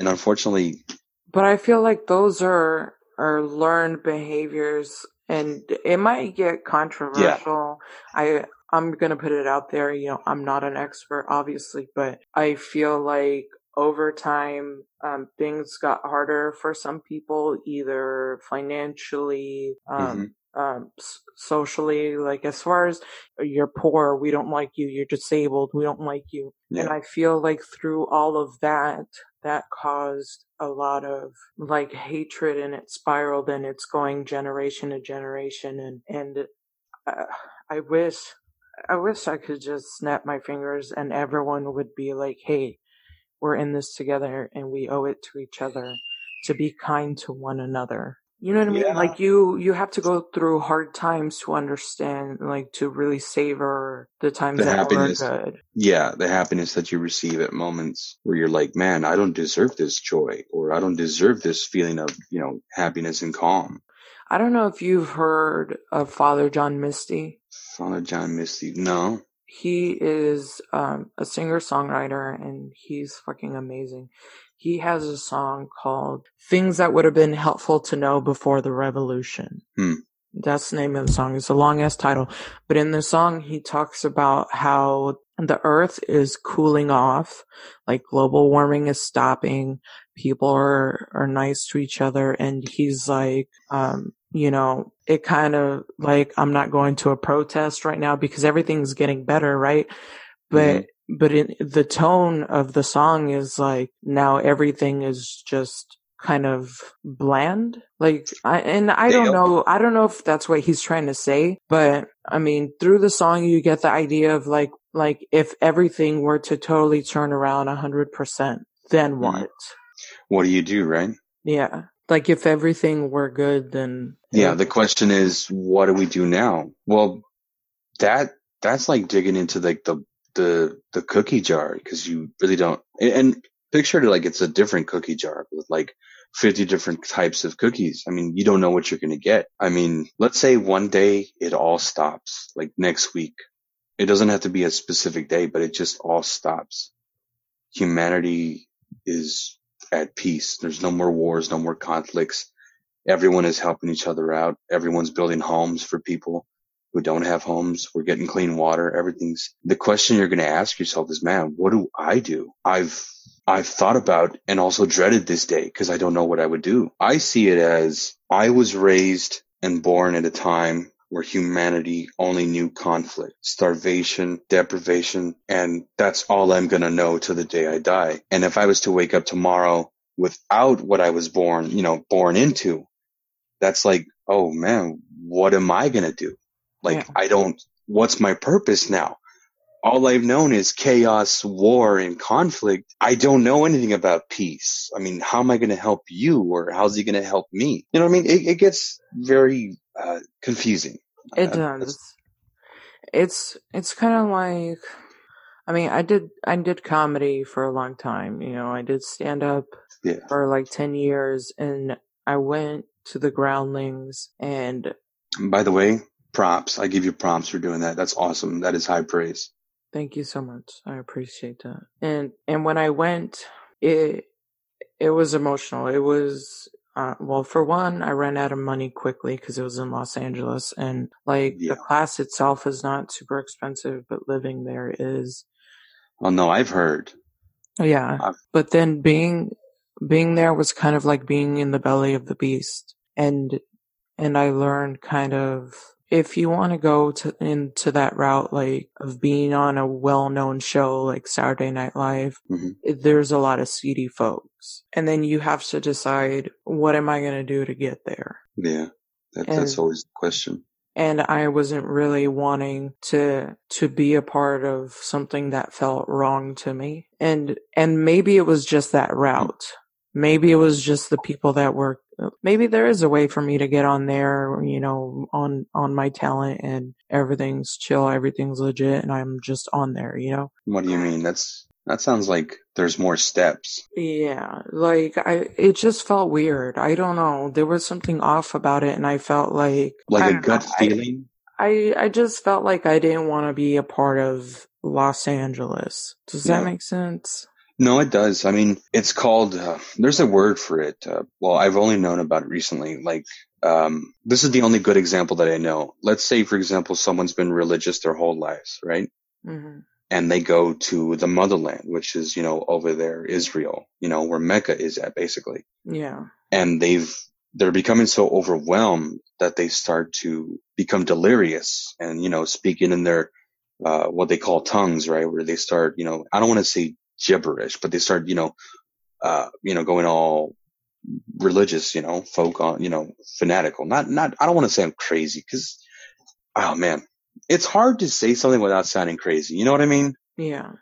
And unfortunately, But I feel like those are are learned behaviors and it might get controversial. I I'm gonna put it out there, you know, I'm not an expert obviously, but I feel like over time um, things got harder for some people either financially um, um, s- socially like as far as you're poor we don't like you you're disabled we don't like you. And i feel like through all of that that caused a lot of like hatred and it spiraled and it's going generation to generation and and uh, i wish i wish i could just snap my fingers and everyone would be like hey we're in this together and we owe it to each other to be kind to one another you know what i mean Yeah. like you you have to go through hard times to understand like to really savor the times The that happiness. are good yeah, the happiness that you receive at moments where you're like, man, I don't deserve this joy or I don't deserve this feeling of, you know, happiness and calm. I don't know if you've heard of father john misty Father John Misty. No. he is um, a singer songwriter and he's fucking amazing. He has a song called Things That Would Have Been Helpful to Know Before the Revolution. Hmm. That's the name of the song. It's a long ass title. But in the song, he talks about how the earth is cooling off, like global warming is stopping, people are, are nice to each other, and he's like, um, you know, it kind of like I'm not going to a protest right now because everything's getting better, right? But but in the tone of the song is like now everything is just kind of bland. Like I and I don't know I don't know if that's what he's trying to say, but I mean through the song you get the idea of like like if everything were to totally turn around a hundred percent, then mm-hmm. what? What do you do, right? Yeah. Like if everything were good then Yeah, the question is, what do we do now? Well, that that's like digging into like the the the cookie jar because you really don't. And, and picture it like it's a different cookie jar with like fifty different types of cookies. I mean, you don't know what you're gonna get. I mean, let's say one day it all stops, like next week. It doesn't have to be a specific day, but it just all stops. Humanity is at peace. There's no more wars, no more conflicts everyone is helping each other out. Everyone's building homes for people who don't have homes. We're getting clean water. Everything's the question you're going to ask yourself is, man, what do I do? I've, I've thought about and also dreaded this day because I don't know what I would do. I see it as I was raised and born at a time where humanity only knew conflict, starvation, deprivation, and that's all I'm going to know to the day I die. And if I was to wake up tomorrow without what I was born, you know, born into, that's like, oh man, what am I going to do? Like, Yeah. I don't, what's my purpose now? All I've known is chaos, war, and conflict. I don't know anything about peace. I mean, how am I going to help you or how's he going to help me? You know what I mean? It, it gets very uh, confusing. It Uh, does. It's it's kind of like I mean, I did I did comedy for a long time, you know. I did stand up Yeah. for like 10 years and I went to the Groundlings and And by the way, props. I give you props for doing that. That's awesome. That is high praise. Thank you so much. I appreciate that. And and when I went, it it was emotional. It was uh, well, for one, I ran out of money quickly because it was in Los Angeles, and like Yeah. the class itself is not super expensive, but living there is. Oh no, I've heard. Yeah, I've- but then being being there was kind of like being in the belly of the beast, and and I learned kind of if you want to go to into that route, like of being on a well-known show like Saturday Night Live, Mhm. there's a lot of seedy folks, and then you have to decide what am I going to do to get there. Yeah. That, that's always the question. and I wasn't really wanting to to be a part of something that felt wrong to me. And and maybe it was just that route. Maybe it was just the people that were maybe there is a way for me to get on there, you know, on on my talent and everything's chill, everything's legit and I'm just on there, you know. What do you mean? That's That sounds like there's more steps. Yeah, like I, it just felt weird. I don't know. There was something off about it, and I felt like Like a gut know, feeling. I I just felt like I didn't want to be a part of Los Angeles. Does that make sense? No, it does. I mean, it's called, uh, there's a word for it. Uh, well, I've only known about it recently. Like, um, this is the only good example that I know. Let's say, for example, someone's been religious their whole lives, right? hmm And they go to the motherland, which is, you know, over there, Israel, you know, where Mecca is at basically. Yeah. And they've, they're becoming so overwhelmed that they start to become delirious and, you know, speaking in their, uh, what they call tongues, right? Where they start, you know, I don't want to say gibberish, but they start, you know, uh, you know, going all religious, you know, folk on, you know, fanatical. Not, not, I don't want to say I'm crazy because, oh man, it's hard to say something without sounding crazy. You know what I mean? Yeah.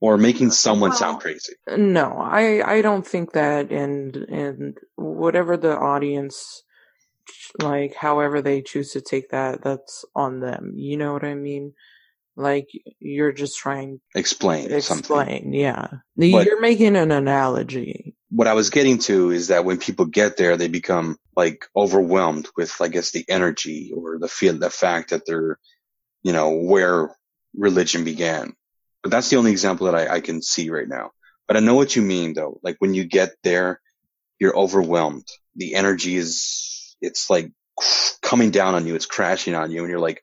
Or making someone Well- sound crazy. No, I I don't think that, and and whatever the audience like, however they choose to take that, that's on them. You know what I mean? Like you're just trying Explain to something. explain. Yeah, But- you're making an analogy. What I was getting to is that when people get there, they become like overwhelmed with, I guess, the energy or the feel, the fact that they're, you know, where religion began. But that's the only example that I, I can see right now. But I know what you mean though. Like when you get there, you're overwhelmed. The energy is, it's like coming down on you. It's crashing on you and you're like,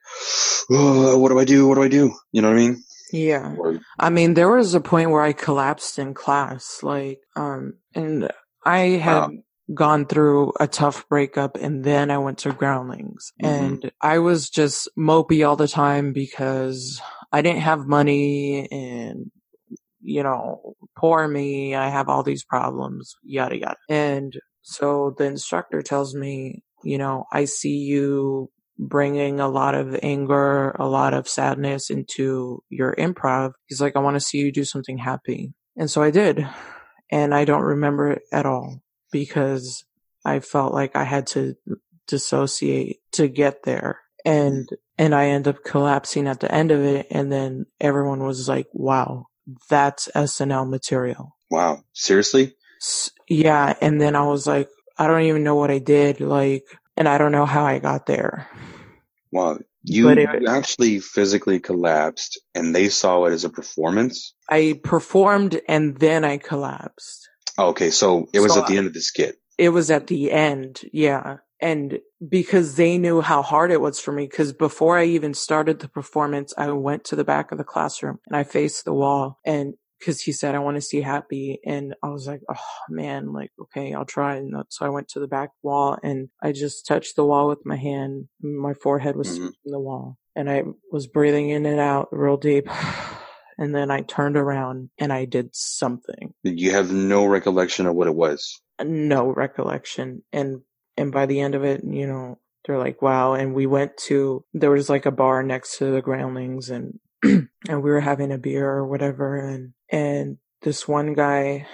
oh, what do I do? What do I do? You know what I mean? Yeah. Or, I mean, there was a point where I collapsed in class, like, um, and I had Wow. gone through a tough breakup and then I went to Groundlings Mhm. and I was just mopey all the time because I didn't have money and, you know, poor me, I have all these problems, yada yada. And so the instructor tells me, you know, I see you bringing a lot of anger, a lot of sadness into your improv. He's like, I want to see you do something happy. And so I did. And I don't remember it at all because I felt like I had to dissociate to get there. And, and I end up collapsing at the end of it. And then everyone was like, wow, that's SNL material. wow. Seriously? S- yeah. And then I was like, I don't even know what I did. Like, and I don't know how I got there. Well, You, it- actually physically collapsed and they saw it as a performance. I performed and then I collapsed. Okay. So it was So at the end of the skit. It was at the end. Yeah. And because they knew how hard it was for me, because before I even started the performance, I went to the back of the classroom and I faced the wall and because he said, I want to see happy. And I was like, oh man, like, okay, I'll try. And so I went to the back wall and I just touched the wall with my hand. My forehead was Mhm. touching the wall and I was breathing in and out real deep. And then I turned around and I did something. You have no recollection of what it was. no recollection and and by the end of it you know they're like wow and we went to there was like a bar next to the groundlings and and we were having a beer or whatever and and this one guy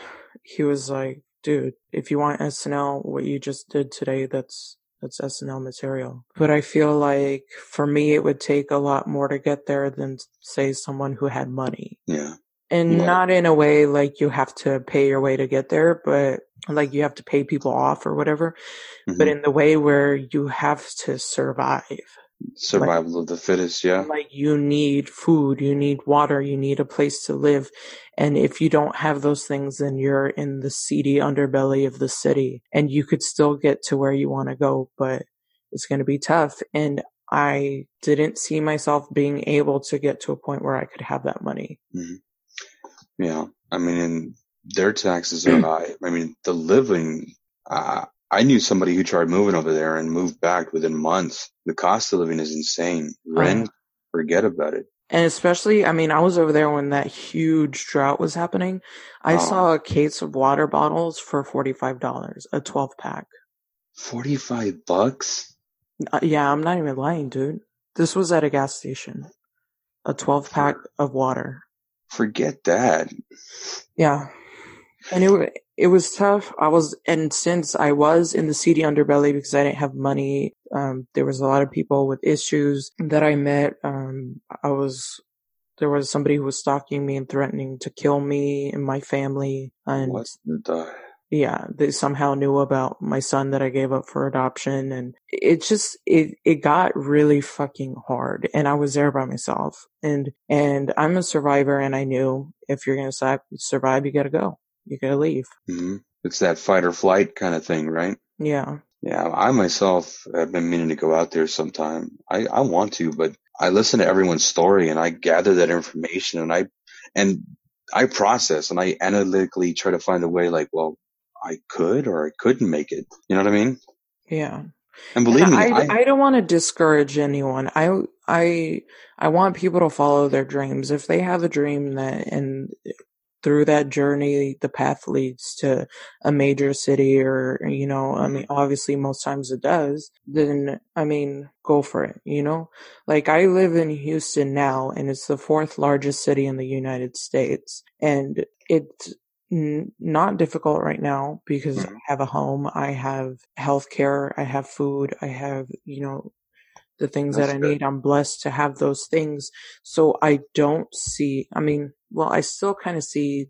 he was like dude if you want snl what you just did today that's that's snl material but i feel like for me it would take a lot more to get there than say someone who had money Yeah. and Right. not in a way like you have to pay your way to get there, but like you have to pay people off or whatever, but Mhm. in the way where you have to survive. Survival of the fittest. Yeah. Like you need food, you need water, you need a place to live. And if you don't have those things, then you're in the seedy underbelly of the city and you could still get to where you want to go, but it's going to be tough. And I didn't see myself being able to get to a point where I could have that money. Yeah. I mean, their taxes are high. I mean, the living, uh, I knew somebody who tried moving over there and moved back within months. The cost of living is insane. Rent, forget about it. And especially, I mean, I was over there when that huge drought was happening. I Oh. saw a case of water bottles for $45, a 12 pack. 45 bucks? Uh, yeah, I'm not even lying, dude. This was at a gas station. A 12 pack of water. Forget that. Yeah. And it, it was tough. I was, and since I was in the seedy underbelly because I didn't have money, um, there was a lot of people with issues that I met. Um, I was there was somebody who was stalking me and threatening to kill me and my family. And What the? yeah, they somehow knew about my son that I gave up for adoption. And it just, it, it got really fucking hard. And I was there by myself. And, and I'm a survivor and I knew if you're going to survive, you gotta go. You gotta leave. hmm It's that fight or flight kind of thing, right? Yeah. Yeah, I myself have been meaning to go out there sometime. I, I want to, but I listen to everyone's story and I gather that information and I, and I process and I analytically try to find a way like, well, I could or I couldn't make it. You know what I mean? Yeah. And believe me, I, I, I don't want to discourage anyone. I I I want people to follow their dreams. If they have a dream that and through that journey the path leads to a major city or you know, I mean obviously most times it does, then I mean go for it, you know? Like I live in Houston now and it's the fourth largest city in the United States and it's n- not difficult right now because Mhm. I have a home, I have health care, I have food, I have, you know, the things That's that I good. need. I'm blessed to have those things. So I don't see, I mean, well, I still kind of see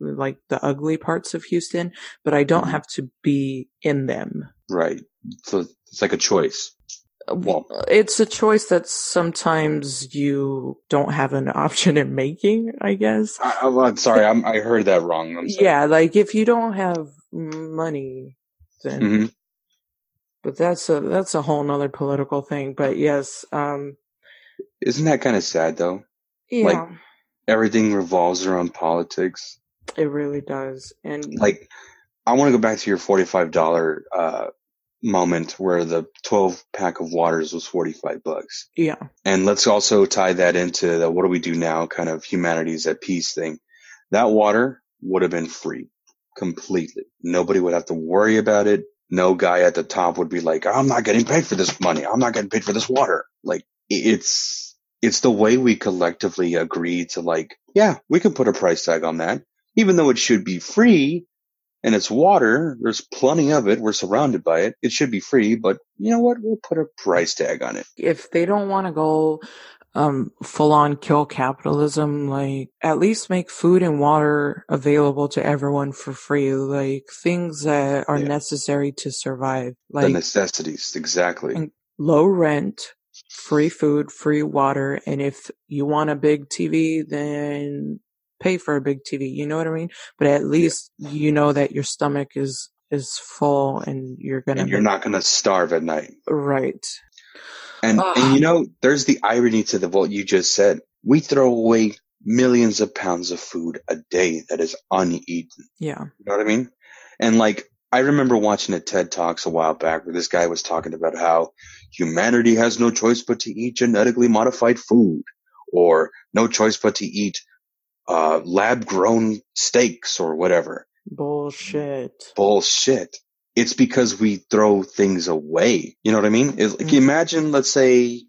like the ugly parts of Houston, but I don't Mhm. have to be in them. right. So it's like a choice. Well, it's a choice that sometimes you don't have an option in making, I guess. I, I'm- I'm sorry. I'm, I heard that wrong. I'm sorry. Yeah, like if you don't have money, then hmm but that's a that's a whole nother political thing. But yes, um, Isn't that kind of sad though? yeah, Like- Everything revolves around politics. it really does. And Like, I want to go back to your forty-five dollar uh, moment where the twelve pack of waters was forty-five bucks. yeah, And let's also tie that into the what do we do now kind of humanities at peace thing. That water would have been free completely. Nobody would have to worry about it. No guy at the top would be like, I'm not getting paid for this money. I'm not getting paid for this water. Like it's, it's the way we collectively agree to like, yeah, we can put a price tag on that, even though it should be free and it's water. There's plenty of it. We're surrounded by it. It should be free, but you know what? We'll put a price tag on it. if they don't want to go um full on kill capitalism like at least make food and water available to everyone for free like things that are Yeah. necessary to survive like the necessities. Exactly. Low rent free food free water and if you want a big tv then pay for a big tv you know what i mean but at least you know that your stomach is is full and you're gonna and you're be- not going to starve at night. right And, and you know, there's the irony to the what you just said. We throw away millions of pounds of food a day that is uneaten. yeah You know what I mean? And like, I remember watching a TED Talks a while back where this guy was talking about how humanity has no choice but to eat genetically modified food or no choice but to eat, uh, lab grown steaks or whatever. bullshit bullshit. It's because we throw things away. You know what I mean? It's like Mhm. imagine, let's say,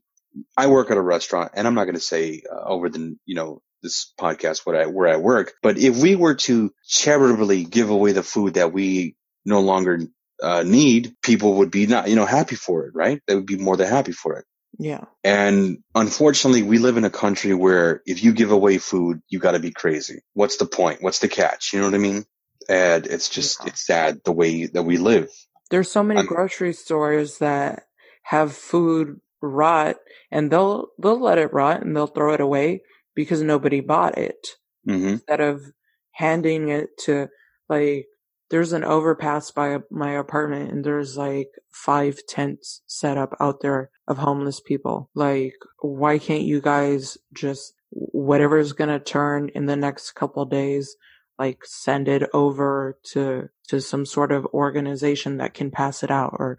I work at a restaurant, and I'm not going to say uh, over the you know this podcast what I where I work, but if we were to charitably give away the food that we no longer uh, need, people would be not you know happy for it, right? They would be more than happy for it. yeah And unfortunately, we live in a country where if you give away food, you got to be crazy. What's the point? What's the catch? You know what I mean? And it's just, Yeah. it's sad the way that we live. There's so many I'm- grocery stores that have food rot and they'll they'll let it rot and they'll throw it away because nobody bought it hmm instead of handing it to like there's an overpass by my apartment and there's like five tents set up out there of homeless people like why can't you guys just whatever's going to turn in the next couple days like send it over to to some sort of organization that can pass it out or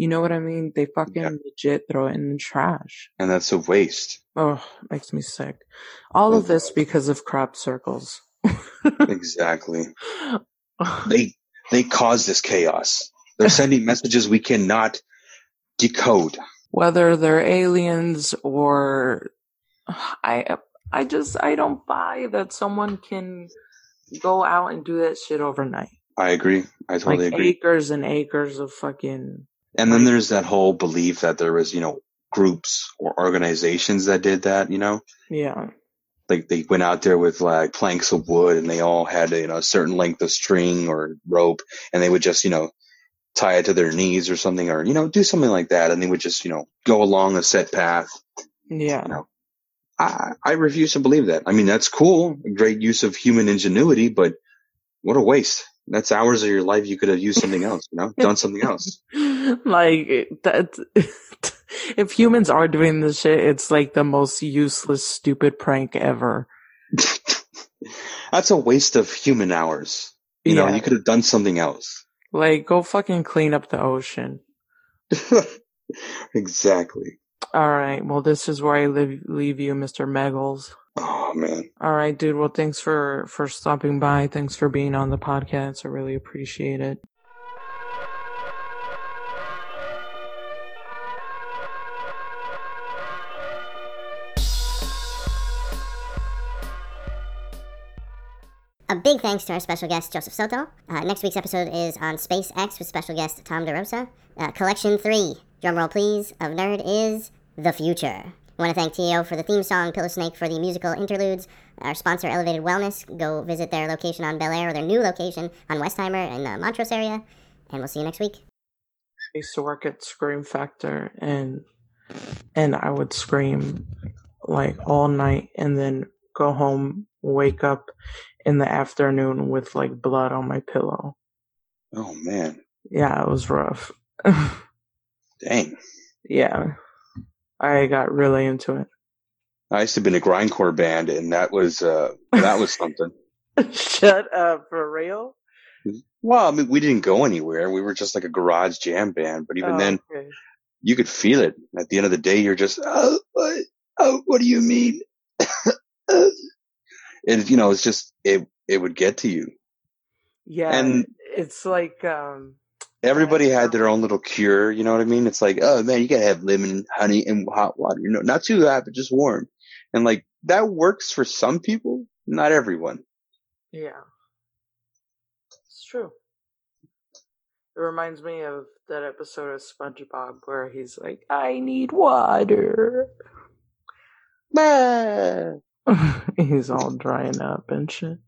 you know what i mean they fucking Yeah. legit throw it in the trash And that's a waste. oh makes me sick all of this because of crop circles exactly. They, they cause this chaos. They're sending messages we cannot decode. whether they're aliens or I I just I don't buy that someone can go out and do that shit overnight. I agree. I totally like agree. acres and acres of fucking And then there's that whole belief that there was, you know, groups or organizations that did that, you know? yeah. like they went out there with like planks of wood and they all had you know a certain length of string or rope and they would just you know tie it to their knees or something or you know do something like that and they would just you know go along a set path Yeah. you know i i refuse to believe that. I mean that's cool. Great use of human ingenuity but what a waste. That's hours of your life you could have used something else you know? Done something else. Like that if humans are doing this shit, it's like the most useless, stupid prank ever. that's a waste of human hours. You know Yeah. you could have done something else. Like, go fucking clean up the ocean. exactly All right. Well, this is where I leave, leave you, Mr. Meggles. oh man All right, dude. Well, thanks for for stopping by. Thanks for being on the podcast. I really appreciate it. A big thanks to our special guest, Joseph Soto. Uh, next week's episode is on SpaceX with special guest Tom DeRosa. Uh, collection 3, drumroll please, of Nerd is The Future. I want to thank TO for the theme song, Pillow Snake for the musical interludes, our sponsor, Elevated Wellness. Go visit their location on Bellaire or their new location on Westheimer in the Montrose area. And we'll see you next week. I used to work at Scream Factor, and and I would scream like all night, and then go home, wake up in the afternoon with like blood on my pillow. oh man Yeah, it was rough. dang yeah, I got really into it. I used to be in a grindcore band, and that was uh, that was something. Shut up, for real? Well, I mean, we didn't go anywhere. We were just like a garage jam band. But even Oh, then, okay. you could feel it. At the end of the day, you're just, oh, what? Oh, what do you mean? and you know, it's just it. It would get to you. yeah, and- it's like um, Everybody had their own little cure. You know what I mean? It's like, oh man, you gotta have lemon, honey, and hot water. You know, not too hot, but just warm. And like that works for some people, not everyone. yeah, it's true. It reminds me of that episode of SpongeBob where he's like, "I need water." Bah. he's all drying up and shit.